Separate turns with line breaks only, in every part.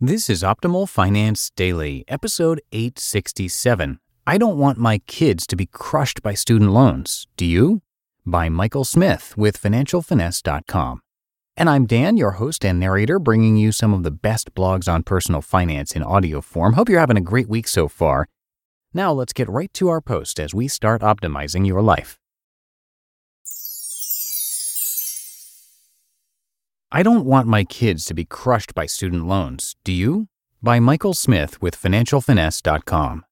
This is Optimal Finance Daily, episode 867. I don't want my kids to be crushed by student loans. Do you? By Michael Smith with FinancialFinesse.com. And I'm Dan, your host and narrator, bringing you some of the best blogs on personal finance in audio form. Hope you're having a great week so far. Now let's get right to our post as we start optimizing your life. I don't want my kids to be crushed by student loans. Do you? By Michael Smith with FinancialFinesse.com.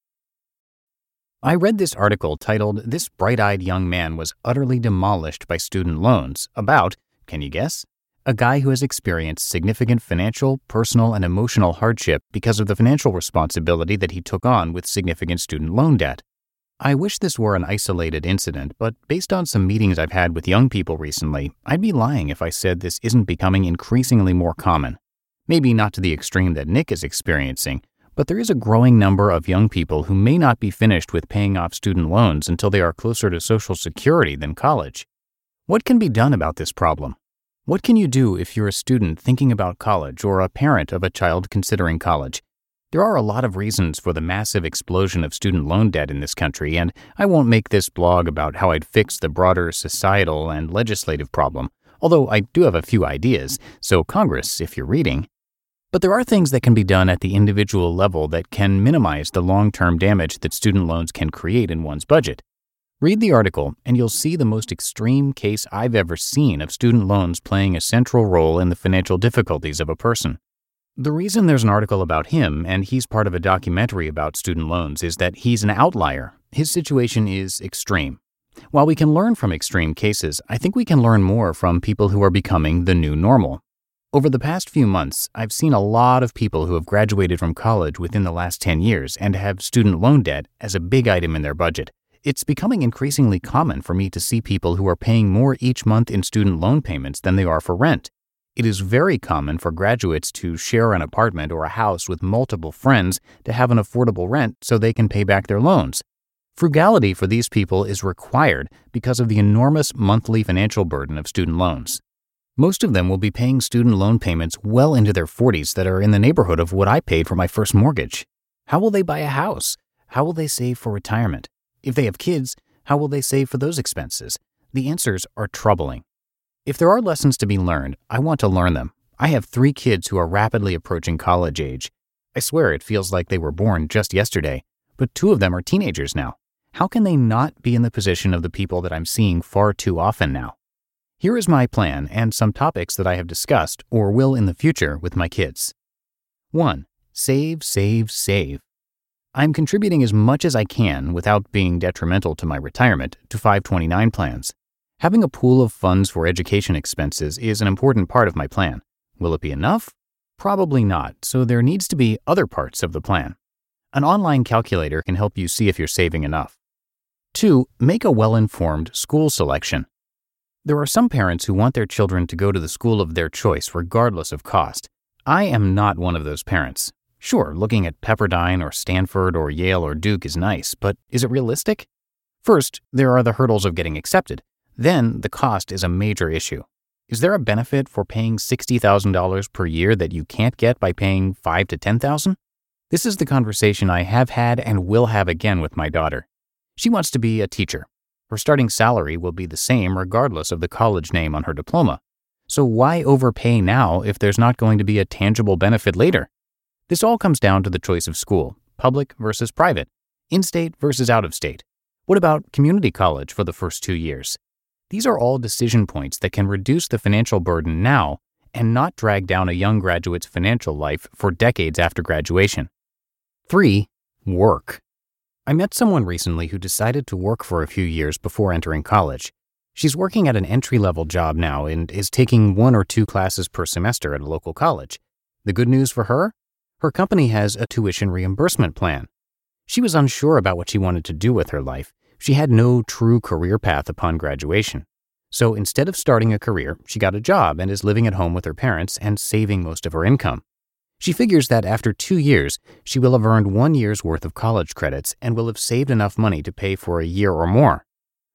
I read this article titled This Bright Eyed Young Man Was Utterly Demolished by Student Loans about, can you guess? A guy who has experienced significant financial, personal, and emotional hardship because of the financial responsibility that he took on with significant student loan debt. I wish this were an isolated incident, but based on some meetings I've had with young people recently, I'd be lying if I said this isn't becoming increasingly more common. Maybe not to the extreme that Nick is experiencing, but there is a growing number of young people who may not be finished with paying off student loans until they are closer to Social Security than college. What can be done about this problem? What can you do if you're a student thinking about college or a parent of a child considering college? There are a lot of reasons for the massive explosion of student loan debt in this country, and I won't make this blog about how I'd fix the broader societal and legislative problem, although I do have a few ideas, so Congress, if you're reading. But there are things that can be done at the individual level that can minimize the long term damage that student loans can create in one's budget. Read the article, and you'll see the most extreme case I've ever seen of student loans playing a central role in the financial difficulties of a person. The reason there's an article about him and he's part of a documentary about student loans is that he's an outlier. His situation is extreme. While we can learn from extreme cases, I think we can learn more from people who are becoming the new normal. Over the past few months, I've seen a lot of people who have graduated from college within the last 10 years and have student loan debt as a big item in their budget. It's becoming increasingly common for me to see people who are paying more each month in student loan payments than they are for rent. It is very common for graduates to share an apartment or a house with multiple friends to have an affordable rent so they can pay back their loans. Frugality for these people is required because of the enormous monthly financial burden of student loans. Most of them will be paying student loan payments well into their 40s that are in the neighborhood of what I paid for my first mortgage. How will they buy a house? How will they save for retirement? If they have kids, how will they save for those expenses? The answers are troubling. If there are lessons to be learned, I want to learn them. I have three kids who are rapidly approaching college age. I swear it feels like they were born just yesterday, but two of them are teenagers now. How can they not be in the position of the people that I'm seeing far too often now? Here is my plan and some topics that I have discussed or will in the future with my kids. 1. Save, save, save. I'm contributing as much as I can without being detrimental to my retirement to 529 plans. Having a pool of funds for education expenses is an important part of my plan. Will it be enough? Probably not, so there needs to be other parts of the plan. An online calculator can help you see if you're saving enough. 2. Make a well informed school selection. There are some parents who want their children to go to the school of their choice regardless of cost. I am not one of those parents. Sure, looking at Pepperdine or Stanford or Yale or Duke is nice, but is it realistic? First, there are the hurdles of getting accepted. Then the cost is a major issue. Is there a benefit for paying $60,000 per year that you can't get by paying 5 to 10,000? This is the conversation I have had and will have again with my daughter. She wants to be a teacher. Her starting salary will be the same regardless of the college name on her diploma. So why overpay now if there's not going to be a tangible benefit later? This all comes down to the choice of school public versus private, in state versus out of state. What about community college for the first two years? These are all decision points that can reduce the financial burden now and not drag down a young graduate's financial life for decades after graduation. 3. Work. I met someone recently who decided to work for a few years before entering college. She's working at an entry level job now and is taking one or two classes per semester at a local college. The good news for her? Her company has a tuition reimbursement plan. She was unsure about what she wanted to do with her life. She had no true career path upon graduation. So instead of starting a career, she got a job and is living at home with her parents and saving most of her income. She figures that after two years, she will have earned one year's worth of college credits and will have saved enough money to pay for a year or more.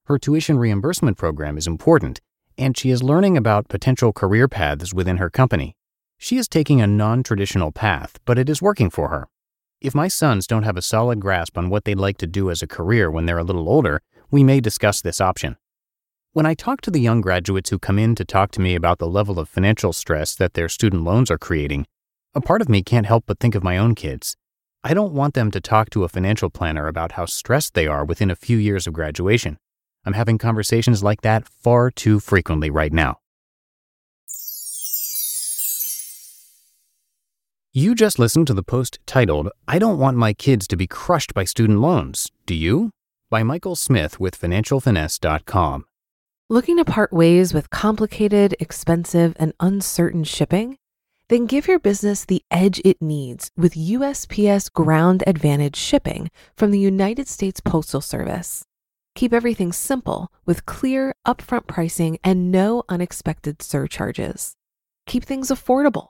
Her tuition reimbursement program is important, and she is learning about potential career paths within her company. She is taking a non traditional path, but it is working for her. If my sons don't have a solid grasp on what they'd like to do as a career when they're a little older, we may discuss this option. When I talk to the young graduates who come in to talk to me about the level of financial stress that their student loans are creating, a part of me can't help but think of my own kids. I don't want them to talk to a financial planner about how stressed they are within a few years of graduation. I'm having conversations like that far too frequently right now. You just listened to the post titled, I Don't Want My Kids to Be Crushed by Student Loans, Do You? by Michael Smith with FinancialFinesse.com.
Looking to part ways with complicated, expensive, and uncertain shipping? Then give your business the edge it needs with USPS Ground Advantage shipping from the United States Postal Service. Keep everything simple with clear, upfront pricing and no unexpected surcharges. Keep things affordable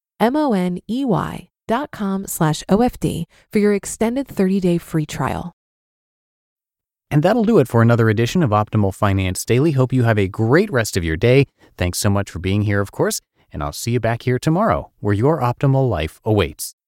M-O-N-E-Y dot com slash OFD for your extended 30-day free trial.
And that'll do it for another edition of Optimal Finance Daily. Hope you have a great rest of your day. Thanks so much for being here, of course, and I'll see you back here tomorrow where your optimal life awaits.